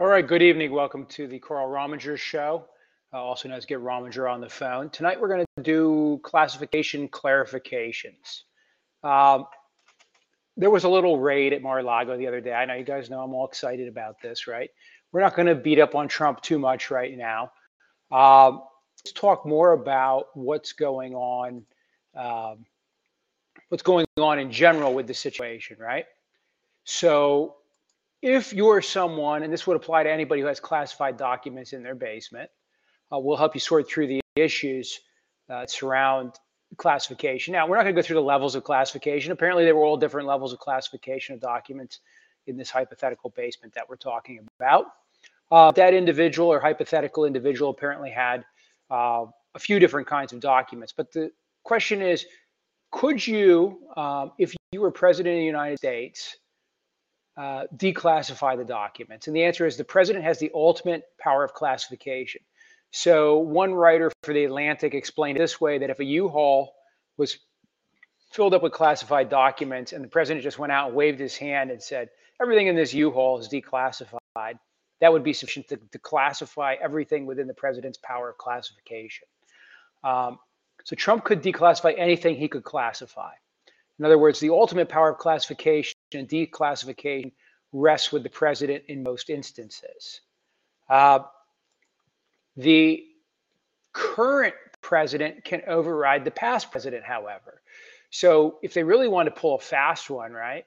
All right, good evening. Welcome to the Carl Rominger Show, uh, also known as Get Rominger on the Phone. Tonight we're going to do classification clarifications. Um, there was a little raid at Mar-a-Lago the other day. I know you guys know I'm all excited about this, right? We're not going to beat up on Trump too much right now. Um, let's talk more about what's going on, um, what's going on in general with the situation, right? So if you're someone, and this would apply to anybody who has classified documents in their basement, uh, we'll help you sort through the issues uh, surround classification. Now, we're not going to go through the levels of classification. Apparently, there were all different levels of classification of documents in this hypothetical basement that we're talking about. Uh, that individual or hypothetical individual apparently had uh, a few different kinds of documents. But the question is, could you, um, if you were president of the United States, uh, declassify the documents? And the answer is the president has the ultimate power of classification. So one writer for the Atlantic explained this way that if a U-Haul was filled up with classified documents and the president just went out and waved his hand and said, everything in this U-Haul is declassified, that would be sufficient to, to, classify everything within the president's power of classification. Um, so Trump could declassify anything he could classify. In other words, the ultimate power of classification declassification rests with the president in most instances. Uh, the current president can override the past president, however. So if they really want to pull a fast one, right,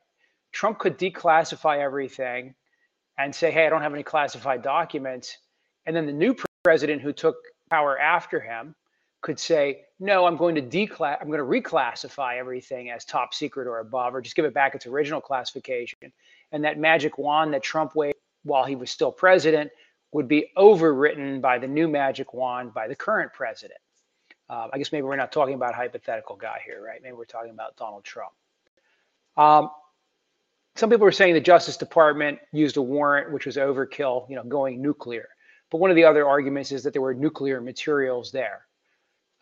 Trump could declassify everything and say, hey, I don't have any classified documents. And then the new president who took power after him could say, no, I'm going to declass, I'm going to reclassify everything as top secret or above, or just give it back its original classification. And that magic wand that Trump waved while he was still president would be overwritten by the new magic wand by the current president. Uh, I guess maybe we're not talking about a hypothetical guy here, right? Maybe we're talking about Donald Trump. Um, some people were saying the Justice Department used a warrant which was overkill, you know, going nuclear. But one of the other arguments is that there were nuclear materials there.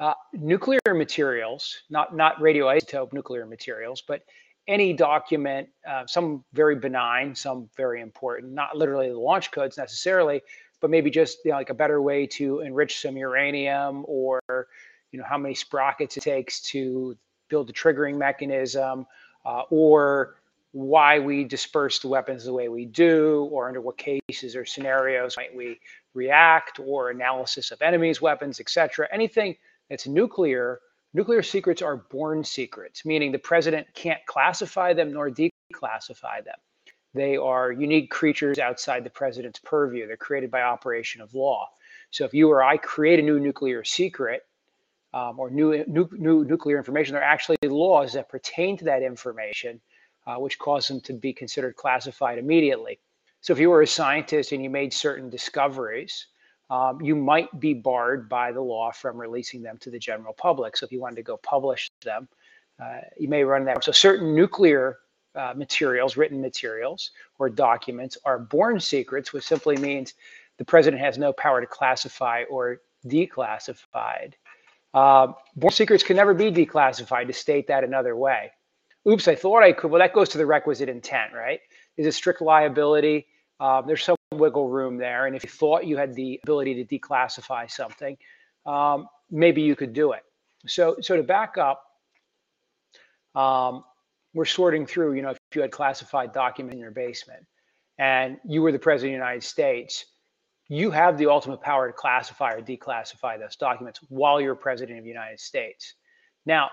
Uh, nuclear materials, not not radioisotope nuclear materials, but any document, uh, some very benign, some very important, not literally the launch codes necessarily, but maybe just you know, like a better way to enrich some uranium or you know how many sprockets it takes to build the triggering mechanism uh, or why we disperse the weapons the way we do, or under what cases or scenarios might we react, or analysis of enemies' weapons, etc. Anything that's nuclear, nuclear secrets are born secrets, meaning the president can't classify them nor declassify them. They are unique creatures outside the president's purview. They're created by operation of law. So if you or I create a new nuclear secret um, or new, new, new nuclear information, there are actually laws that pertain to that information uh, which cause them to be considered classified immediately. So if you were a scientist and you made certain discoveries, um, you might be barred by the law from releasing them to the general public. So if you wanted to go publish them, uh, you may run that. So certain nuclear uh, materials, written materials or documents are born secrets, which simply means the president has no power to classify or declassified. Uh, born secrets can never be declassified, to state that another way oops, I thought I could. Well, that goes to the requisite intent, right? Is a strict liability. Um, there's some wiggle room there. And if you thought you had the ability to declassify something, um, maybe you could do it. So, so to back up, um, we're sorting through, you know, if you had classified document in your basement and you were the president of the United States, you have the ultimate power to classify or declassify those documents while you're president of the United States. Now,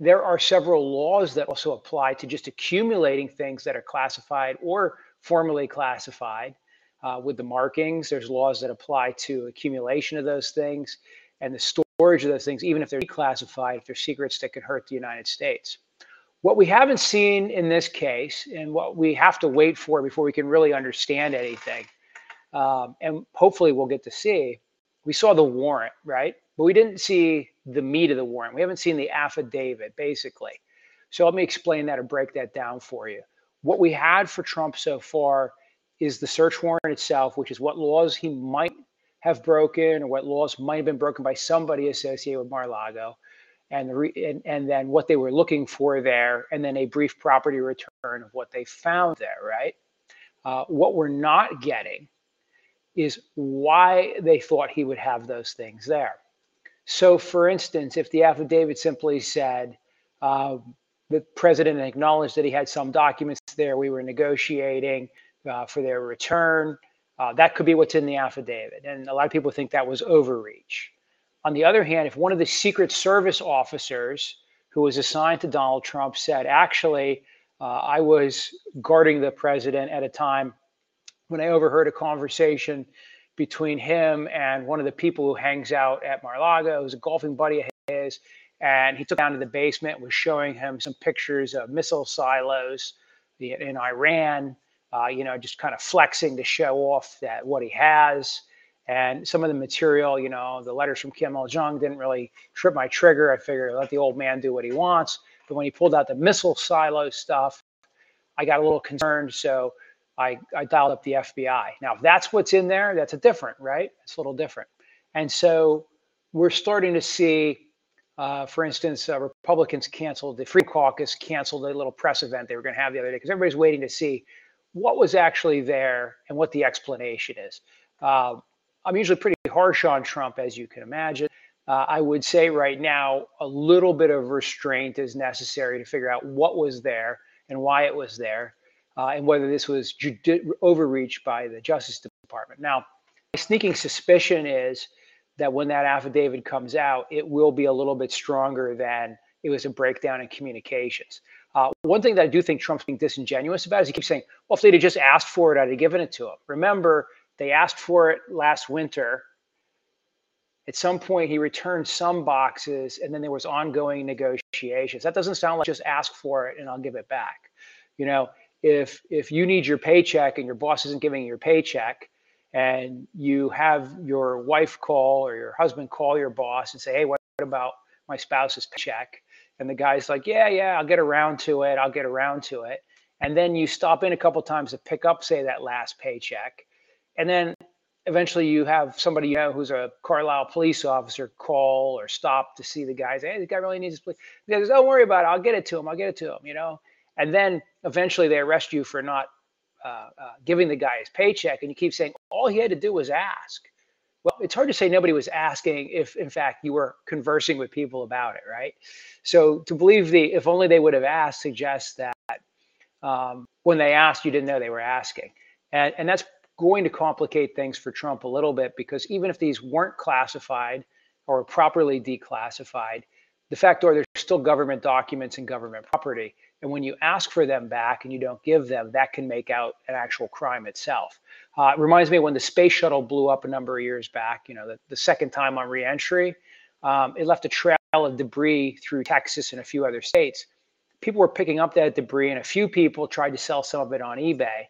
there are several laws that also apply to just accumulating things that are classified or formally classified uh, with the markings. There's laws that apply to accumulation of those things and the storage of those things, even if they're declassified, if they're secrets that could hurt the United States. What we haven't seen in this case, and what we have to wait for before we can really understand anything, um, and hopefully we'll get to see, we saw the warrant, right? But we didn't see the meat of the warrant. We haven't seen the affidavit, basically. So let me explain that or break that down for you. What we had for Trump so far is the search warrant itself, which is what laws he might have broken or what laws might have been broken by somebody associated with Mar-a-Lago, and, re- and, and then what they were looking for there, and then a brief property return of what they found there, right? Uh, what we're not getting is why they thought he would have those things there. So, for instance, if the affidavit simply said uh, the president acknowledged that he had some documents there, we were negotiating uh, for their return, uh, that could be what's in the affidavit. And a lot of people think that was overreach. On the other hand, if one of the Secret Service officers who was assigned to Donald Trump said, actually, uh, I was guarding the president at a time when I overheard a conversation between him and one of the people who hangs out at Mar-a-Lago, who's a golfing buddy of his, and he took down to the basement, was showing him some pictures of missile silos in Iran, uh, you know, just kind of flexing to show off that what he has. And some of the material, you know, the letters from Kim Il Jong didn't really trip my trigger. I figured let the old man do what he wants. But when he pulled out the missile silo stuff, I got a little concerned. So I, I dialed up the FBI. Now, if that's what's in there, that's a different, right? It's a little different. And so we're starting to see, uh, for instance, uh, Republicans canceled the Free Caucus, canceled a little press event they were going to have the other day because everybody's waiting to see what was actually there and what the explanation is. Uh, I'm usually pretty harsh on Trump, as you can imagine. Uh, I would say right now, a little bit of restraint is necessary to figure out what was there and why it was there, uh, and whether this was judi- overreach by the Justice Department. Now, my sneaking suspicion is that when that affidavit comes out, it will be a little bit stronger than it was a breakdown in communications. Uh, one thing that I do think Trump's being disingenuous about is he keeps saying, well, if they'd have just asked for it, I'd have given it to him. Remember, they asked for it last winter. At some point, he returned some boxes, and then there was ongoing negotiations. That doesn't sound like just ask for it and I'll give it back. You know, if if you need your paycheck and your boss isn't giving you your paycheck, and you have your wife call or your husband call your boss and say, "Hey, what about my spouse's paycheck?" And the guy's like, "Yeah, yeah, I'll get around to it. I'll get around to it." And then you stop in a couple times to pick up, say, that last paycheck and then eventually you have somebody you know who's a Carlisle police officer call or stop to see the guy. Say, hey, the guy really needs his police. Guy goes, don't worry about it. I'll get it to him. I'll get it to him. You know. And then eventually they arrest you for not uh, uh, giving the guy his paycheck, and you keep saying all he had to do was ask. Well, it's hard to say nobody was asking if, in fact, you were conversing with people about it, right? So to believe the if only they would have asked suggests that um, when they asked, you didn't know they were asking, and and that's going to complicate things for Trump a little bit because even if these weren't classified or properly declassified, the fact are there's still government documents and government property. And when you ask for them back and you don't give them, that can make out an actual crime itself. Uh, it reminds me when the space shuttle blew up a number of years back, you know, the, the second time on reentry, um, it left a trail of debris through Texas and a few other states. People were picking up that debris, and a few people tried to sell some of it on eBay.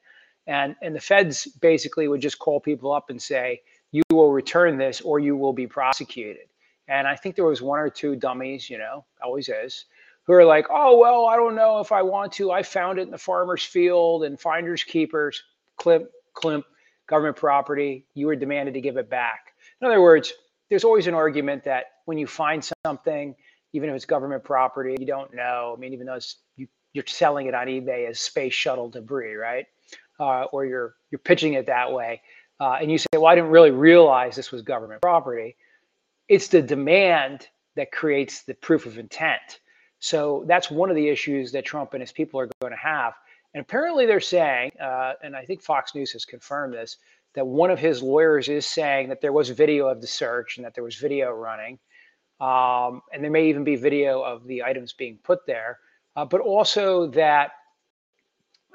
And, and the feds basically would just call people up and say, you will return this or you will be prosecuted. And I think there was one or two dummies, you know, always is, who are like, oh, well, I don't know if I want to. I found it in the farmer's field and finders keepers, clip, climp, government property. You were demanded to give it back. In other words, there's always an argument that when you find something, even if it's government property, you don't know. I mean, even though you, you're selling it on eBay as space shuttle debris, right? uh, or you're you're pitching it that way, uh, and you say, "Well, I didn't really realize this was government property." It's the demand that creates the proof of intent. So that's one of the issues that Trump and his people are going to have. And apparently, they're saying, uh, and I think Fox News has confirmed this, that one of his lawyers is saying that there was video of the search and that there was video running. Um, and there may even be video of the items being put there, uh, but also that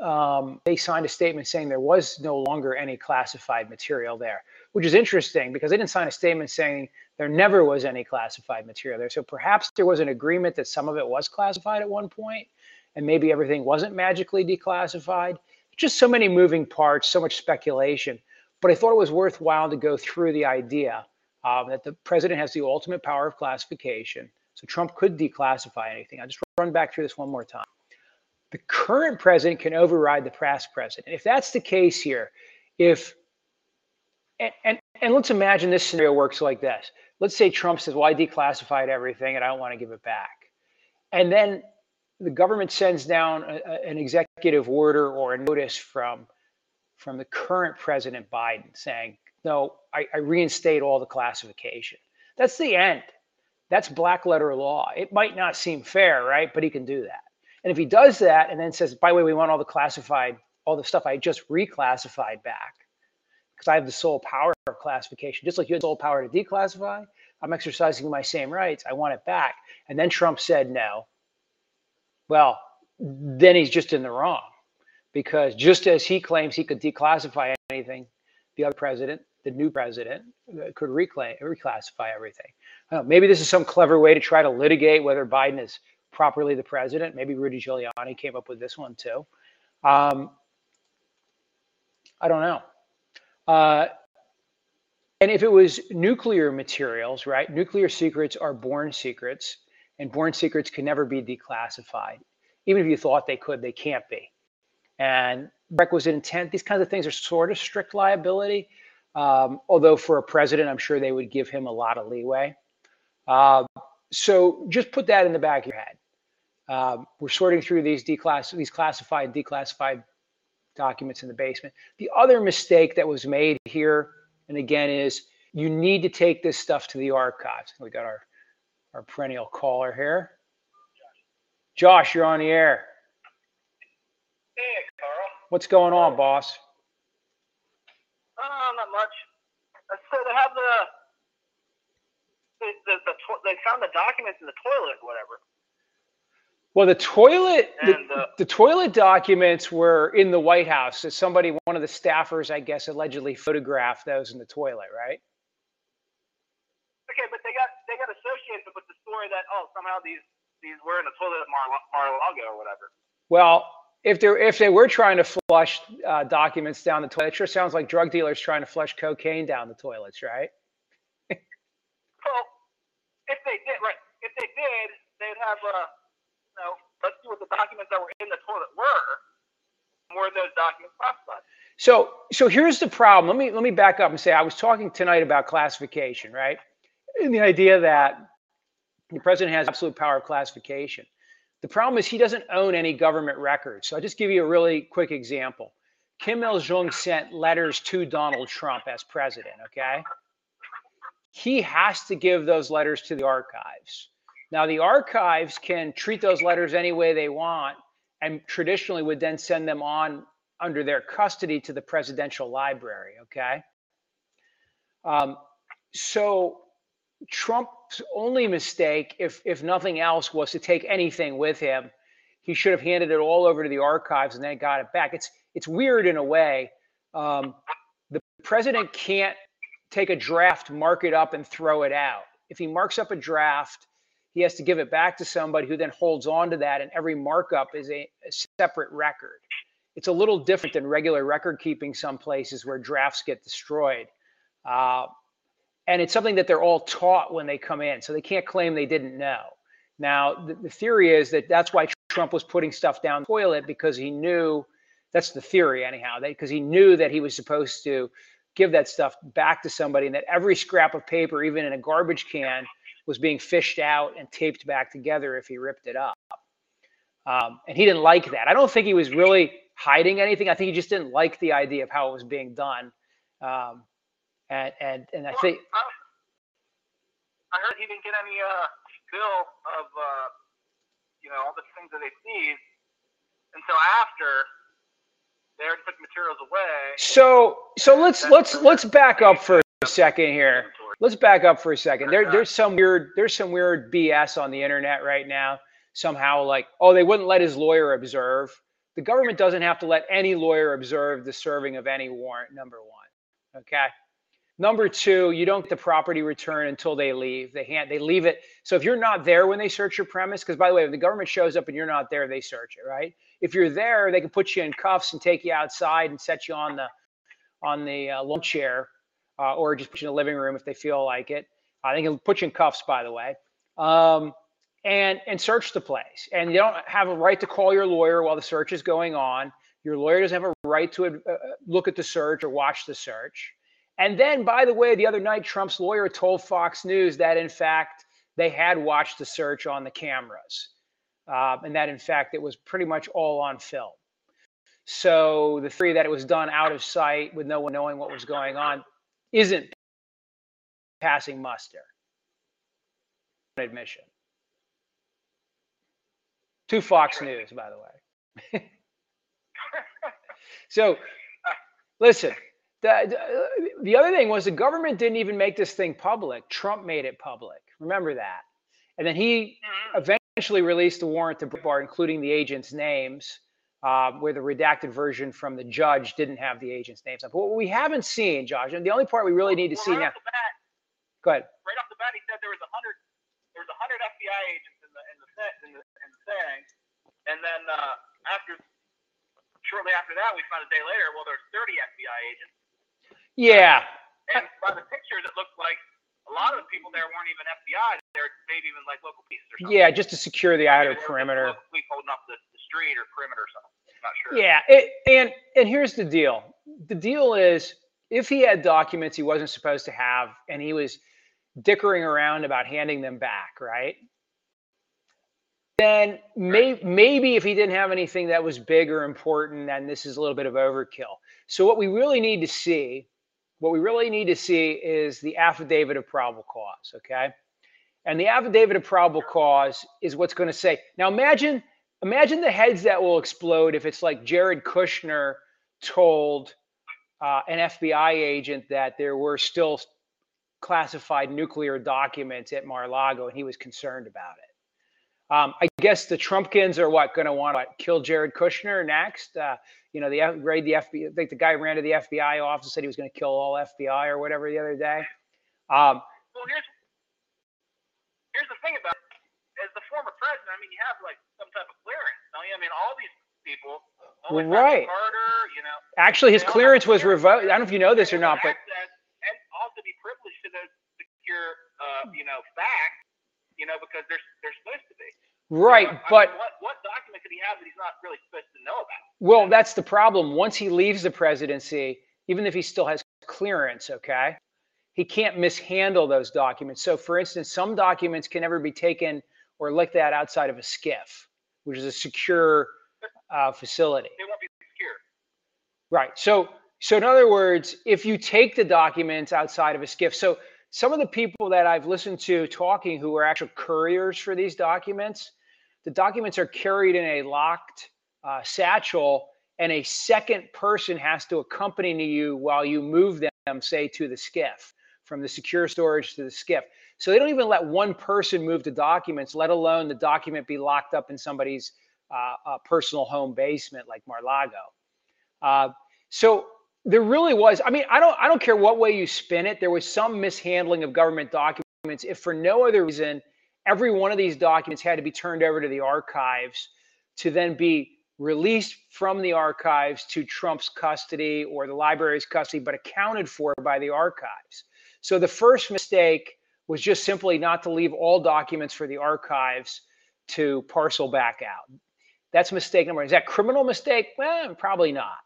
um, they signed a statement saying there was no longer any classified material there, which is interesting because they didn't sign a statement saying there never was any classified material there. So perhaps there was an agreement that some of it was classified at one point, and maybe everything wasn't magically declassified. Just so many moving parts, so much speculation. But I thought it was worthwhile to go through the idea um, that the president has the ultimate power of classification. So Trump could declassify anything. I'll just run back through this one more time the current president can override the past president. If that's the case here, if and, and, let's imagine this scenario works like this. Let's say Trump says, Well, I declassified everything and I don't want to give it back. And then the government sends down a, a, an executive order or a notice from from the current President Biden saying, no, I, I reinstate all the classification. That's the end. That's black letter law. It might not seem fair, right? But he can do that. And if he does that and then says, by the way, we want all the classified, all the stuff I just reclassified back, because I have the sole power of classification, just like you had sole power to declassify, I'm exercising my same rights. I want it back. And then Trump said no. Well, then he's just in the wrong because just as he claims he could declassify anything, the other president, the new president, uh, could reclaim, reclassify everything. Know, maybe this is some clever way to try to litigate whether Biden is properly the president. Maybe Rudy Giuliani came up with this one too. Um, I don't know. Uh, and if it was nuclear materials, right? Nuclear secrets are born secrets, and born secrets can never be declassified. Even if you thought they could, they can't be. And requisite intent, these kinds of things are sort of strict liability. Um, although for a president, I'm sure they would give him a lot of leeway. Uh, so just put that in the back of your head. Um, we're sorting through these declass these classified, declassified documents in the basement. The other mistake that was made here, and again, is you need to take this stuff to the archives. We got our our perennial caller here. Josh, you're on the air. Hey, Carl. What's going on, boss? Oh, not much. Uh, so they have the the, the, the they found the documents in the toilet, or whatever. Well, the toilet, And, the, uh, the toilet documents were in the White House. So somebody, one of the staffers, I guess, allegedly photographed those in the toilet, right? Okay, but they got they got associated with the story that oh somehow these these were in the toilet at Mar- Mar-a-Lago or whatever. Well, if they if they were trying to flush uh, documents down the toilet, it sure sounds like drug dealers trying to flush cocaine down the toilets, right? Well, if they did, right? If they did, they'd have uh, know, let's see what the documents that were in the toilet were. Were those documents classified? So so here's the problem. Let me let me back up and say I was talking tonight about classification, right? And the idea that the president has absolute power of classification. The problem is he doesn't own any government records. So I'll just give you a really quick example. Kim Il Jong sent letters to Donald Trump as president, okay? He has to give those letters to the archives. Now, the archives can treat those letters any way they want and traditionally would then send them on under their custody to the presidential library, okay? Um, so Trump's only mistake, if if nothing else, was to take anything with him. He should have handed it all over to the archives and then got it back. It's it's weird in a way. Um, the president can't take a draft, mark it up, and throw it out. If he marks up a draft, he has to give it back to somebody who then holds on to that, and every markup is a, a separate record. It's a little different than regular record keeping some places where drafts get destroyed. Uh, and it's something that they're all taught when they come in so they can't claim they didn't know now the, the theory is that that's why trump was putting stuff down the toilet because he knew that's the theory anyhow because he knew that he was supposed to give that stuff back to somebody and that every scrap of paper even in a garbage can was being fished out and taped back together if he ripped it up um, and he didn't like that i don't think he was really hiding anything i think he just didn't like the idea of how it was being done um, and and and I Well, think I, I heard he didn't get any uh, bill of uh, you know all the things that they seized until after they already took materials away. so. So let's let's let's back up for a second here. Let's back up for a second. There there's some weird there's some weird BS on the internet right now. Somehow like oh they wouldn't let his lawyer observe. The government doesn't have to let any lawyer observe the serving of any warrant. Number one, okay. Number two, you don't get the property return until they leave. They hand they leave it. So if you're not there when they search your premise, because by the way, if the government shows up and you're not there, they search it, right? If you're there, they can put you in cuffs and take you outside and set you on the on the uh, lawn chair, uh, or just put you in the living room if they feel like it. I think it'll put you in cuffs, by the way, um, and and search the place. And you don't have a right to call your lawyer while the search is going on. Your lawyer doesn't have a right to uh, look at the search or watch the search. And then, by the way, the other night, Trump's lawyer told Fox News that, in fact, they had watched the search on the cameras, uh, and that, in fact, it was pretty much all on film. So the theory that it was done out of sight with no one knowing what was going on isn't passing muster. Admission. To Fox News, by the way. so listen, the, the other thing was the government didn't even make this thing public. Trump made it public. Remember that. And then he mm-hmm. eventually released the warrant to Bar, including the agents' names uh, where the redacted version from the judge didn't have the agents' names. But what we haven't seen, Josh, and the only part we really need to well, see right now. Bat, go ahead. Right off the bat, he said there was a hundred, there was a hundred FBI agents in the in the in the, in the thing, and then uh, after, shortly after that, we found a day later, well, there's 30 FBI agents. Yeah. And by the pictures, it looked like a lot of the people there weren't even FBI. They're maybe even like local police or something. Yeah, just to secure the outer perimeter. Police holding up the street or perimeter or something. Not sure. Yeah, it, and and here's the deal. The deal is if he had documents he wasn't supposed to have, and he was dickering around about handing them back, right? Then may, maybe if he didn't have anything that was big or important, then this is a little bit of overkill. So what we really need to see what we really need to see is the affidavit of probable cause, okay? And the affidavit of probable cause is what's going to say. Now imagine imagine the heads that will explode if it's like Jared Kushner told uh, an FBI agent that there were still classified nuclear documents at Mar-a-Lago and he was concerned about it. Um, I guess the Trumpkins are what going to want to kill Jared Kushner next. Uh, you know, the raid the FBI. I think the guy ran to the FBI office and said he was going to kill all FBI or whatever the other day. Um, well, here's here's the thing about as the former president. I mean, you have like some type of clearance, don't you? I mean, all these people. Well, right. Carter, you know. Actually, his clearance was revoked. I don't know if you know this or not, but and also be privileged to those secure, uh, you know, facts you know, because they're they're supposed to be. Right, I but mean, what what document could he have that he's not really supposed to know about? Well, that's the problem. Once he leaves the presidency, even if he still has clearance, okay, he can't mishandle those documents. So, for instance, some documents can never be taken or looked at outside of a SCIF, which is a secure uh, facility. They won't be secure. Right. So, so in other words, if you take the documents outside of a SCIF, so some of the people that I've listened to talking who are actual couriers for these documents, the documents are carried in a locked uh, satchel, and a second person has to accompany you while you move them, say, to the SCIF from the secure storage to the SCIF. So they don't even let one person move the documents, let alone the document be locked up in somebody's uh, uh, personal home basement like Mar-Lago. Uh, so there really was. I mean, I don't I don't care what way you spin it. There was some mishandling of government documents. If for no other reason, every one of these documents had to be turned over to the archives to then be released from the archives to Trump's custody or the library's custody, but accounted for by the archives. So the first mistake was just simply not to leave all documents for the archives to parcel back out. That's mistake number one. Is that criminal mistake? Well, probably not.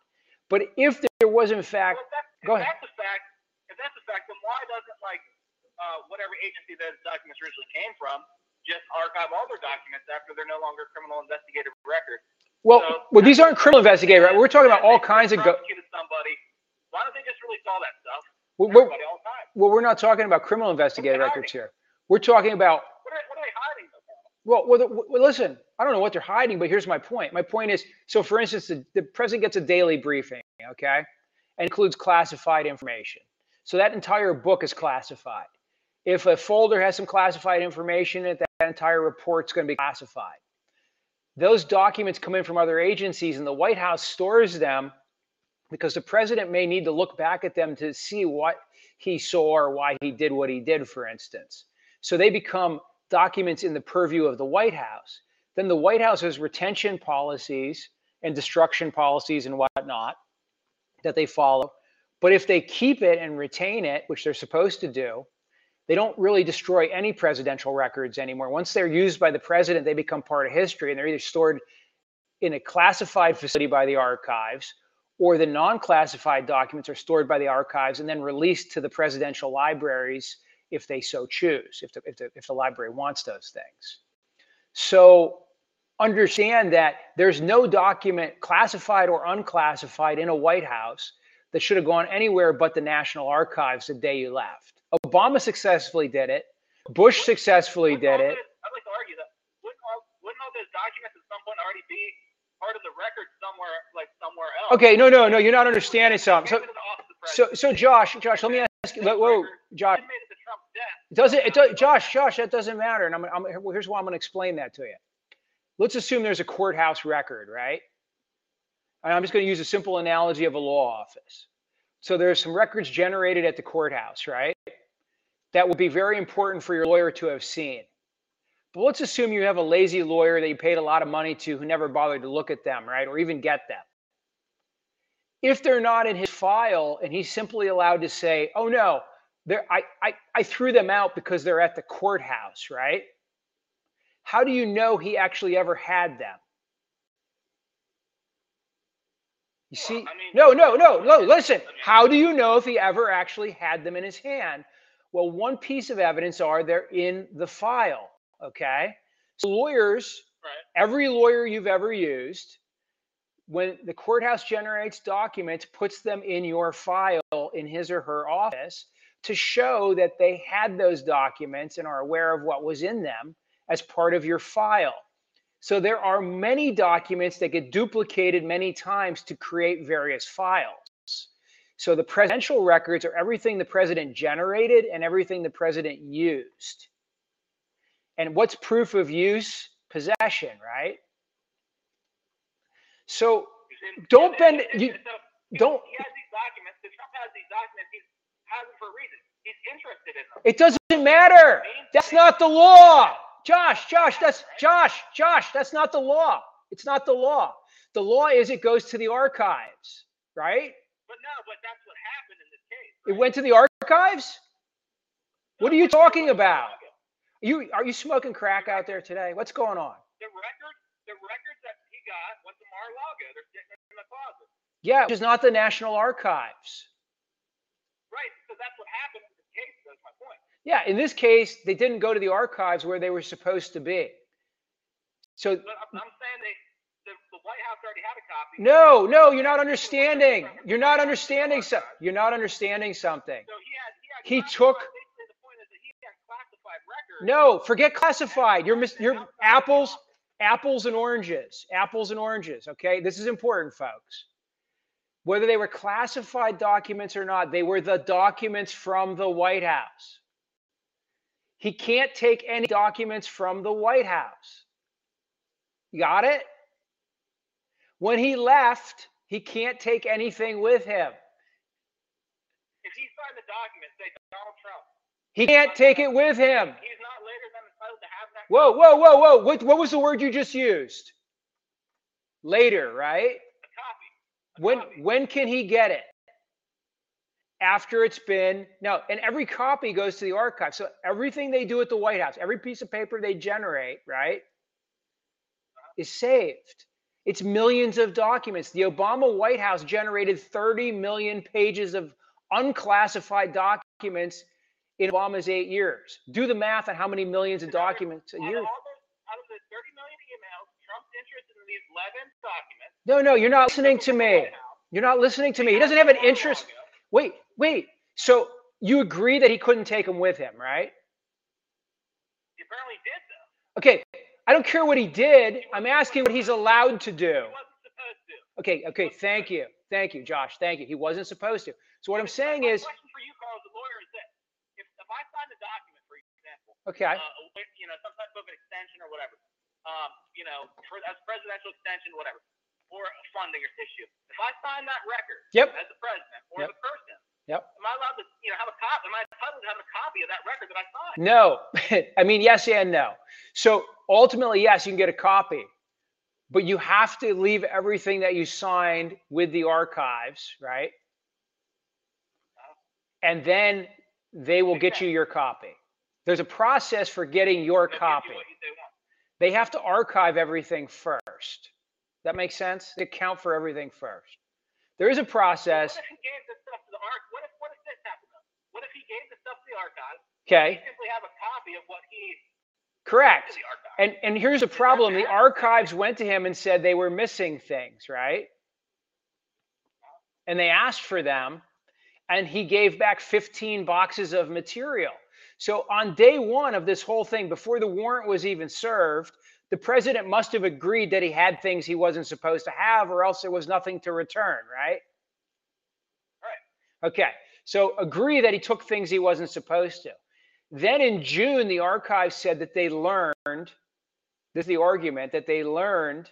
But if there was in fact, well, go ahead. That's the fact. If that's the fact, then why doesn't like uh, whatever agency those documents originally came from just archive all their documents after they're no longer criminal investigative record? Well, so, well, these aren't criminal investigative. Right? We're talking about all kinds of. Go- somebody. Why don't they just release all that stuff? Well, we're, well, we're not talking about criminal investigative records here. We're talking about. What are, what are they hiding? Well, well, well, listen, I don't know what they're hiding, but here's my point. My point is so, for instance, the, the president gets a daily briefing, okay, and includes classified information. So that entire book is classified. If a folder has some classified information in it, that entire report's going to be classified. Those documents come in from other agencies, and the White House stores them because the president may need to look back at them to see what he saw or why he did what he did, for instance. So they become documents in the purview of the White House. Then the White House has retention policies and destruction policies and whatnot that they follow. But if they keep it and retain it, which they're supposed to do, they don't really destroy any presidential records anymore. Once they're used by the president, they become part of history and they're either stored in a classified facility by the archives or the non classified documents are stored by the archives and then released to the presidential libraries if they so choose, if the, if the, if the library wants those things. So understand that there's no document, classified or unclassified, in a White House that should have gone anywhere but the National Archives the day you left. Obama successfully did it. Bush successfully did it. I'd like to argue that wouldn't all, wouldn't all those documents at some point already be part of the record somewhere, like somewhere else? Okay, no, no, no, you're not understanding something. So, Came into the office of the so, so Josh, Josh, let me ask you. Whoa, Josh, It it to Trump's death. it doesn't, it does, Josh, Josh, that doesn't matter. And I'm, I'm, well, here's why I'm going to explain that to you. Let's assume there's a courthouse record, right? And I'm just going to use a simple analogy of a law office. So there's some records generated at the courthouse, right? That would be very important for your lawyer to have seen. But let's assume you have a lazy lawyer that you paid a lot of money to who never bothered to look at them, right? Or even get them. If they're not in his file and he's simply allowed to say, oh no, I, I, I threw them out because they're at the courthouse, right? How do you know he actually ever had them? You Well, see, I mean- no, no, no, no. Listen, how do you know if he ever actually had them in his hand? Well, one piece of evidence are they're in the file. Okay, so lawyers, Right. every lawyer you've ever used, when the courthouse generates documents, puts them in your file in his or her office to show that they had those documents and are aware of what was in them as part of your file. So there are many documents that get duplicated many times to create various files. So the presidential records are everything the president generated and everything the president used. And what's proof of use? Possession, right? So Don't bend- you- don't- He has these documents. If Trump has these documents, he has them for a reason. He's interested in them. It doesn't matter. That's not the law. Josh, Josh, that's Josh, Josh, that's not the law. It's not the law. The law is it goes to the archives, right? But no, but that's what happened in this case. It went to the archives? What are you talking about? Record- You are you smoking crack out there today? What's going on? The record, the records that he got went to Mar-a-Lago. They're sitting in the closet. Yeah, which is not the National Archives. Right. So that's what happened in this case. That's my point. Yeah, in this case, they didn't go to the archives where they were supposed to be. So But I'm, I'm saying they, the, the White House already had a copy. no, no, you're not understanding. You're not understanding so, you're not understanding something. So he had, he had He took- Basically, the point is that he had classified records. No, forget classified. You're mis- you're apples, apples and oranges. Apples and oranges. Okay, this is important, folks. Whether they were classified documents or not, they were the documents from the White House. He can't take any documents from the White House. You got it? When he left, he can't take anything with him. If he signed the document, say Donald Trump, He can't take it with him. he's not later than entitled to have that. Whoa, whoa, whoa, whoa. What, what was the word you just used? Later, right? A copy. A When copy. when can he get it? After it's been no, and every copy goes to the archive. So everything they do at the White House, every piece of paper they generate, right, uh-huh. is saved. It's millions of documents. The Obama White House generated 30 million pages of unclassified documents in Obama's eight years. Do the math on how many millions of documents a year. all those, out of the 30 million emails, Trump's interested in these 11 documents. No, no, you're not listening to me. You're not listening to me. He doesn't have an interest. Wait, wait. So you agree that he couldn't take them with him, right? He apparently did though. Okay. I don't care what he did. I'm asking what he's allowed to do. He wasn't supposed to. Okay, okay. Thank you. Thank you, Josh. Thank you. He wasn't supposed to. So what I'm saying is, if, I signed a document, for example, okay, uh, you know, some type of an extension or whatever, um, you know, for as presidential extension, whatever, or a funding or issue. If I sign that record Yep. as the president or Yep. the person, Yep. am I allowed to, you know, have a copy? Am I entitled to have a copy of that record that I signed? no. I mean, yes and no. So ultimately, yes, you can get a copy, but you have to leave everything that you signed with the archives, right? And then they will get you your copy. There's a process for getting your They'll give you copy. they have to archive everything first. That makes sense? They count for everything first. There is a process. What if he gave this stuff to the arch? What if what if this happened? What if he gave the stuff to the archive? Okay, simply have a copy of what he correct. to the archive. And and here's the problem: the archives went to him and said they were missing things, right? And they asked for them, and he gave back 15 boxes of material. So on day one of this whole thing, before the warrant was even served, the president must have agreed that he had things he wasn't supposed to have, or else there was nothing to return, right? Right. Okay. So agree that he took things he wasn't supposed to. Then in June, the archive said that they learned this is the argument that they learned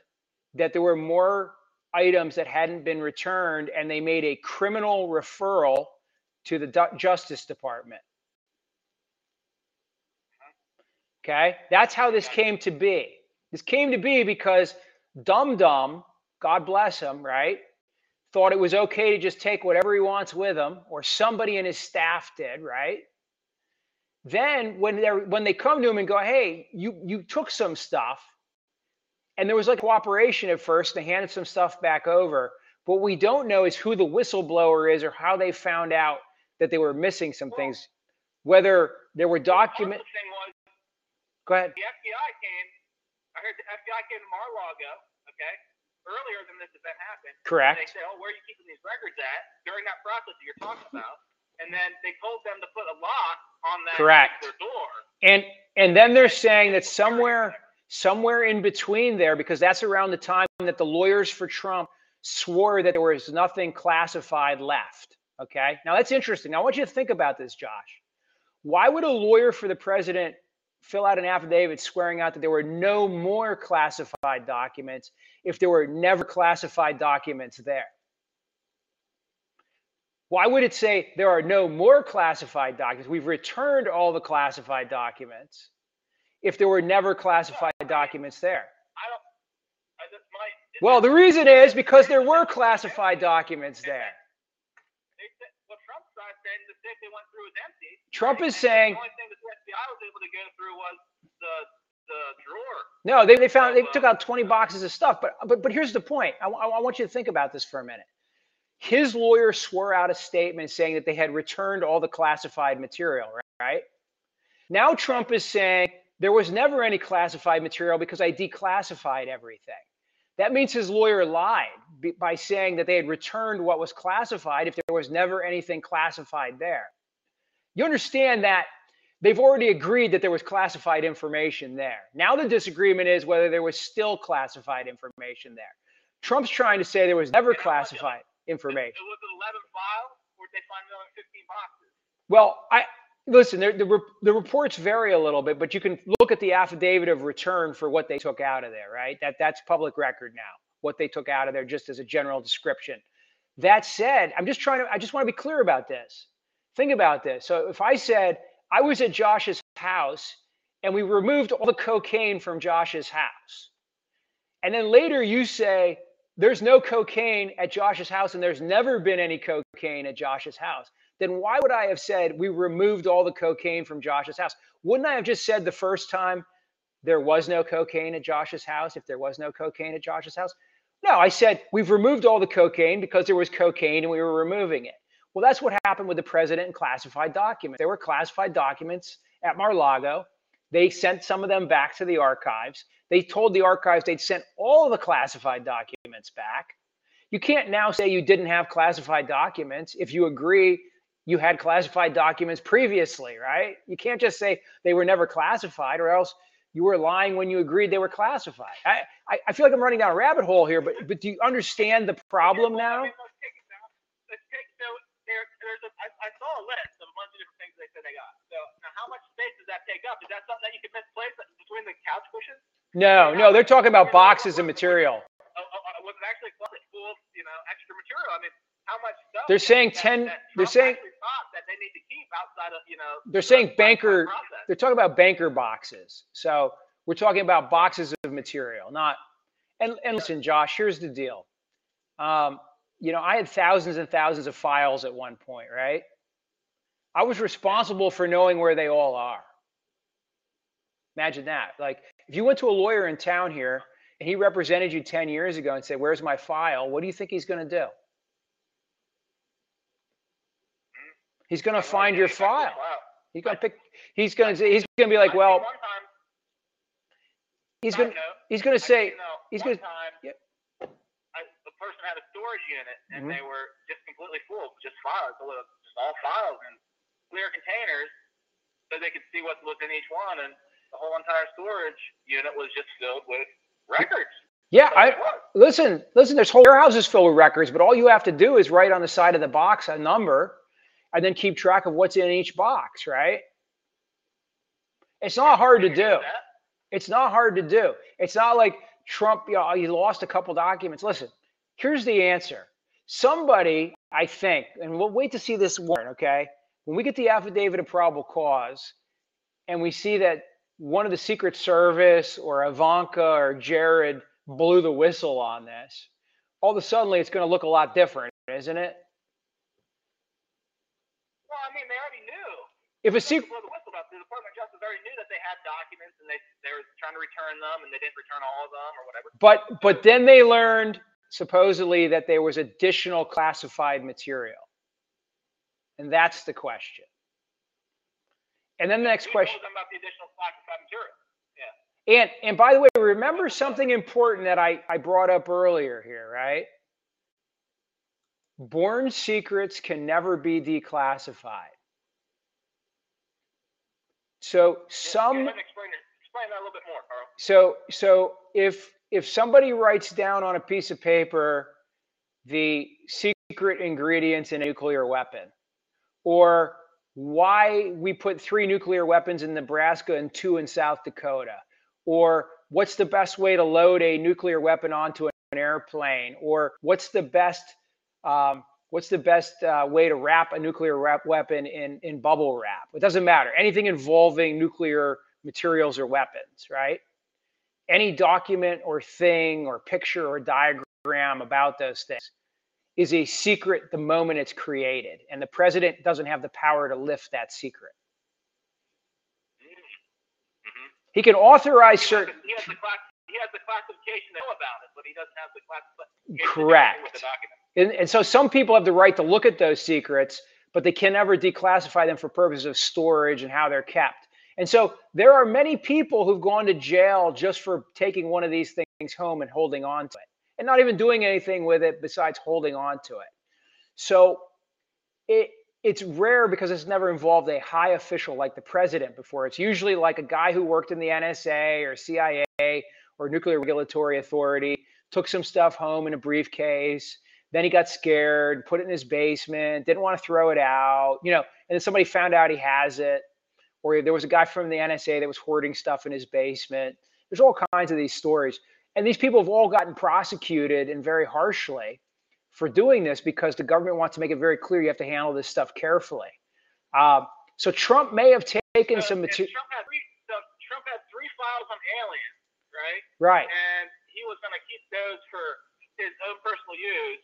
that there were more items that hadn't been returned and they made a criminal referral to the Justice Department. Okay, that's how this came to be. This came to be because Dum Dum, God bless him, right, thought it was okay to just take whatever he wants with him, or somebody in his staff did, right? Then when they when they come to him and go, "Hey, you you took some stuff," and there was like cooperation at first, they handed some stuff back over. What we don't know is who the whistleblower is or how they found out that they were missing some things. Whether there were documents. The thing was, Go ahead. the FBI came. I heard the FBI came to Mar-a-Lago. Okay, earlier than this event happened. And they Correct. said, "Oh, where are you keeping these records at?" During that process that you're talking about, and then they told them to put a lock on that Correct. door. And and then they're saying that somewhere somewhere in between there because that's around the time that the lawyers for Trump swore that there was nothing classified left. Okay? Now that's interesting. Now I want you to think about this, Josh. Why would a lawyer for the president fill out an affidavit swearing out that there were no more classified documents if there were never classified documents there? Why would it say there are no more classified documents? We've returned all the classified documents if there were never classified documents there. I don't. I just might. Well, the reason is because there were classified documents there. They said, well, Trump's not saying the safe they went through was empty. Trump is saying, the only thing the FBI was able to go through was the the drawer. no, they, they found, they uh, took out 20 boxes of stuff. But, but, but here's the point. I, I I want you to think about this for a minute. His lawyer swore out a statement saying that they had returned all the classified material, right? Now Trump is saying there was never any classified material because I declassified everything. That means his lawyer lied by saying that they had returned what was classified if there was never anything classified there. You understand that they've already agreed that there was classified information there. Now the disagreement is whether there was still classified information there. Trump's trying to say there was never classified information. It was 11 file, or did they find another 15 boxes? Well, I listen. The the reports vary a little bit, but you can look at the affidavit of return for what they took out of there. Right? That that's public record now. What they took out of there, just as a general description. That said, I'm just trying to. I just want to be clear about this. Think about this. So if I said I was at Josh's house and we removed all the cocaine from Josh's house, and then later you say there's no cocaine at Josh's house and there's never been any cocaine at Josh's house then why would I have said we removed all the cocaine from Josh's house? Wouldn't I have just said the first time there was no cocaine at Josh's house if there was no cocaine at Josh's house? No, I said we've removed all the cocaine because there was cocaine and we were removing it. Well, that's what happened with the president and classified documents. There were classified documents at Mar-Lago. They sent some of them back to the archives. They told the archives they'd sent all the classified documents back. You can't now say you didn't have classified documents if you agree you had classified documents previously, right? You can't just say they were never classified, or else you were lying when you agreed they were classified. I, I, I feel like I'm running down a rabbit hole here, but but do you understand the problem Well, I now? mean, let's take it. Let's take so there. There's a. I, I saw a list of a bunch of different things they said they got. So now, how much space does that take up? Is that something that you can misplace between the couch cushions? No, no, they're talking about boxes of material. Uh, uh, uh, was it actually full you know extra material? I mean, how much? They're saying 10 that they're saying- that they need to keep outside of you know. They're saying banker- They're talking about banker boxes. So we're talking about boxes of material, not. And and listen, Josh, here's the deal. Um, you know, I had thousands and thousands of files at one point, right? I was responsible for knowing where they all are. Imagine that. Like, if you went to a lawyer in town here and he represented you 10 years ago and said, Where's my file? What do you think he's going to do? He's going to find your file. He's going to pick, he's going to, he's going to be like, Well, he's gonna he's gonna say he's Yep. The person had a storage unit and Mhm. they were just completely full, of just files, so it was just all files and clear containers, so they could see what was in each one, and the whole entire storage unit was just filled with records. yeah. I listen listen. There's whole warehouses filled with records, but all you have to do is write on the side of the box a number, and then keep track of what's in each box. Right? It's not hard to do. It's not hard to do. It's not like Trump, you know, he lost a couple documents. Listen, here's the answer. Somebody, I think, and we'll wait to see this warrant, okay? When we get the affidavit of probable cause and we see that one of the Secret Service or Ivanka or Jared blew the whistle on this, all of a sudden it's going to look a lot different, isn't it? Well, I mean, they already knew. If a secret, blew the whistle it. The Department of Justice already knew that they had documents and they they were trying to return them and they didn't return all of them or whatever. but but then they learned supposedly that there was additional classified material. And that's the question. And then the next question. the additional classified material? And and by the way, remember something important that I, I brought up earlier here, right? Born secrets can never be declassified. So some and explain, explain that a little bit more, Carl. so so if if somebody writes down on a piece of paper the secret ingredients in a nuclear weapon or why we put three nuclear weapons in Nebraska and two in South Dakota or what's the best way to load a nuclear weapon onto an airplane or what's the best um, what's the best uh, way to wrap a nuclear wrap weapon in in bubble wrap it doesn't matter anything involving nuclear materials or weapons right any document or thing or picture or diagram about those things is a secret the moment it's created and the president doesn't have the power to lift that secret Mm-hmm. he can authorize certain he, has the class, he has the classification to know about it, but he doesn't have the classification Correct. And, and so some people have the right to look at those secrets but they can never declassify them for purposes of storage and how they're kept. And so there are many people who've gone to jail just for taking one of these things home and holding on to it and not even doing anything with it besides holding on to it. So it it's rare because it's never involved a high official like the president before. It's usually like a guy who worked in the nsa or cia or nuclear regulatory authority took some stuff home in a briefcase then he got scared, put it in his basement, didn't want to throw it out, you know, and then somebody found out he has it. Or there was a guy from the NSA that was hoarding stuff in his basement. There's all kinds of these stories. And these people have all gotten prosecuted and very harshly for doing this because the government wants to make it very clear you have to handle this stuff carefully. Um, so Trump may have taken So, some material. Trump had, three, so Trump had three files on aliens, right? Right. And he was going to keep those for his own personal use.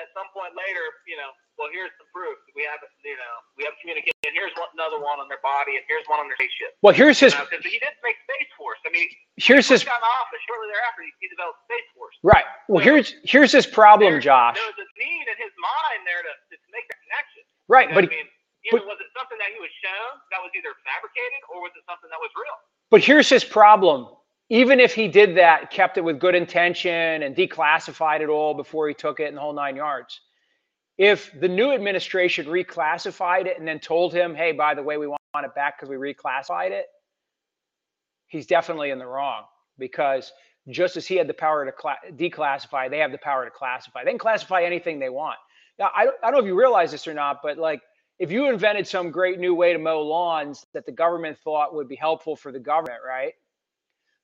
At some point later, you know, well, here's some proof. We have, you know, we have communication. Here's one, another one on their body, and here's one on their spaceship. Well, here's his Because he did make Space Force. I mean, here's he his got office shortly thereafter. He, he developed Space Force. right. Well, here's here's his problem, There- Josh. There was a need in his mind there to, to make that connection. Right, You know but I mean, either but- was it something that he was shown that was either fabricated, or was it something that was real? But here's his problem. Even if he did that, kept it with good intention and declassified it all before he took it in the whole nine yards. If the new administration reclassified it and then told him, hey, by the way, we want it back because we reclassified it, he's definitely in the wrong because just as he had the power to cla- declassify, they have the power to classify. They can classify anything they want. Now, I I don't know if you realize this or not, but like if you invented some great new way to mow lawns that the government thought would be helpful for the government, right?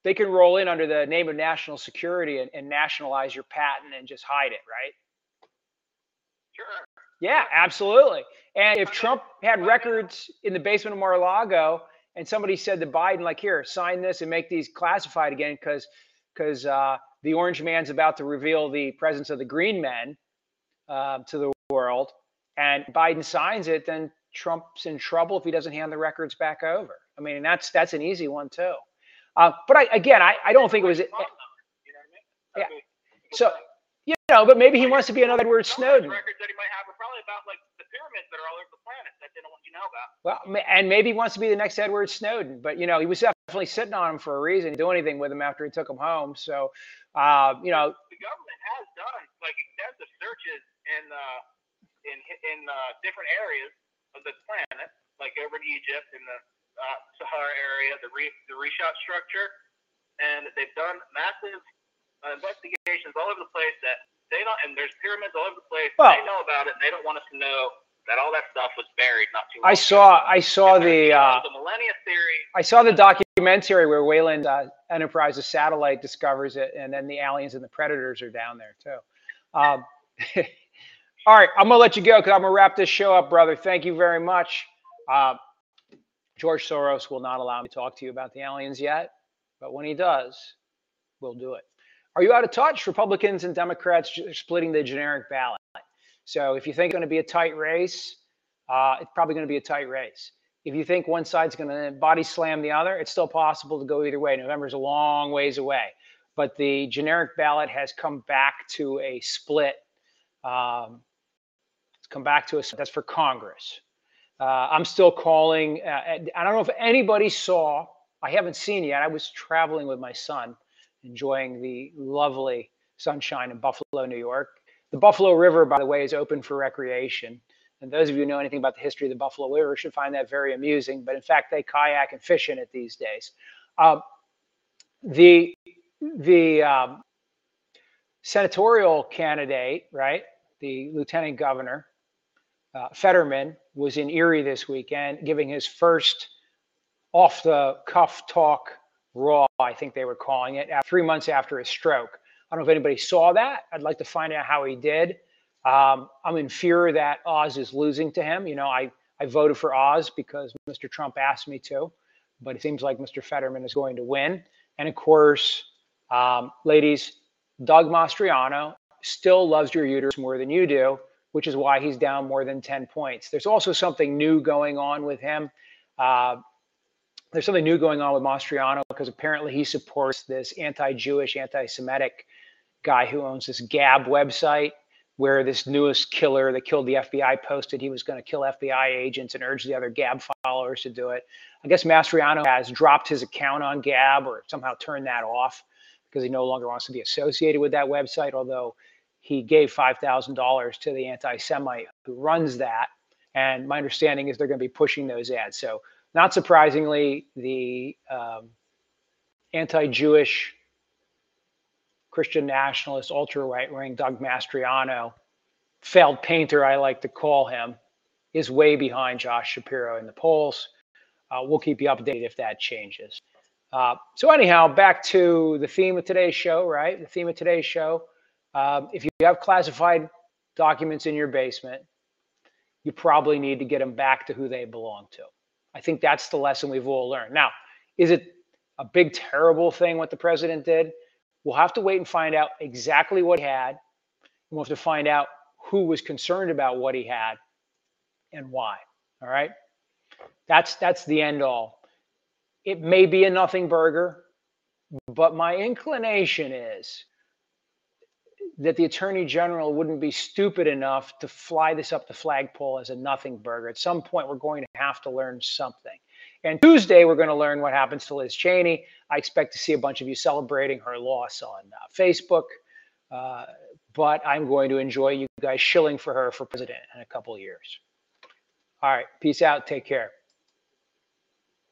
They can roll in under the name of national security and, and nationalize your patent and just hide it, right? Sure. Yeah, absolutely. And if Trump had records in the basement of Mar-a-Lago and somebody said to Biden, like, here, sign this and make these classified again because because uh, the orange man's about to reveal the presence of the green men uh, to the world, and Biden signs it, then Trump's in trouble if he doesn't hand the records back over. I mean, that's that's an easy one too. Uh, but I, again, I, I don't think it was. You know I mean? Yeah. So you know, but maybe he wants to be another Edward some of those Snowden. Records that he might have are probably about like the pyramids that are all over the planet that they don't want you know about. Well, and maybe he wants to be the next Edward Snowden, but you know, he was definitely sitting on him for a reason. Do anything with him after he took him home. So, uh, you know, the government has done like extensive searches in uh, in in uh, different areas of the planet, like over in Egypt in the uh, Sahara area, the re- the Richat structure, and they've done massive uh, investigations all over the place that they don't, and there's pyramids all over the place. Well- they know about it, and they don't want us to know that all that stuff was buried not too long I ago. saw I saw the uh, the Millennia theory. I saw the documentary where Weyland uh, Enterprises satellite discovers it, and then the aliens and the predators are down there too. Um, all right, I'm gonna let you go because I'm gonna wrap this show up, brother. Thank you very much. Uh, George Soros will not allow me to talk to you about the aliens yet, but when he does, we'll do it. Are you out of touch? Republicans and Democrats splitting the generic ballot. So if you think it's going to be a tight race, uh, it's probably going to be a tight race. If you think one side's going to body slam the other, it's still possible to go either way. November's a long ways away, but the generic ballot has come back to a split. Um, it's come back to a that's for Congress. Uh, I'm still calling. Uh, I don't know if anybody saw. I haven't seen yet. I was traveling with my son, enjoying the lovely sunshine in Buffalo, New York. The Buffalo River, by the way, is open for recreation. And those of you who know anything about the history of the Buffalo River should find that very amusing. But in fact, they kayak and fish in it these days. Um, the the um, senatorial candidate, right, the lieutenant governor, uh, Fetterman, was in Erie this weekend giving his first off the cuff talk raw, I think they were calling it, three months after his stroke. I don't know if anybody saw that. I'd like to find out how he did. Um, I'm in fear that Oz is losing to him. You know, I, I voted for Oz because Mr. Trump asked me to, but it seems like Mr. Fetterman is going to win. And of course, um, ladies, Doug Mastriano still loves your uterus more than you do, which is why he's down more than 10 points. There's also something new going on with him. Uh, there's something new going on with Mastriano because apparently he supports this anti-Jewish, anti-Semitic guy who owns this Gab website where this newest killer that killed the FBI posted he was going to kill FBI agents and urged the other Gab followers to do it. I guess Mastriano has dropped his account on Gab or somehow turned that off because he no longer wants to be associated with that website, although he gave $5,000 to the anti Semite who runs that. And my understanding is they're going to be pushing those ads. So, not surprisingly, the um, anti Jewish Christian nationalist, ultra right wing Doug Mastriano, failed painter, I like to call him, is way behind Josh Shapiro in the polls. Uh, we'll keep you updated if that changes. Uh, so, anyhow, back to the theme of today's show, right? The theme of today's show. Um, if you have classified documents in your basement, you probably need to get them back to who they belong to. I think that's the lesson we've all learned. Now, is it a big, terrible thing what the president did? We'll have to wait and find out exactly what he had. We'll have to find out who was concerned about what he had and why. All right. That's that's the end all. It may be a nothing burger, but my inclination is that the attorney general wouldn't be stupid enough to fly this up the flagpole as a nothing burger. At some point, we're going to have to learn something. And Tuesday, we're going to learn what happens to Liz Cheney. I expect to see a bunch of you celebrating her loss on uh, Facebook. Uh, but I'm going to enjoy you guys shilling for her for president in a couple years. All right. Peace out. Take care.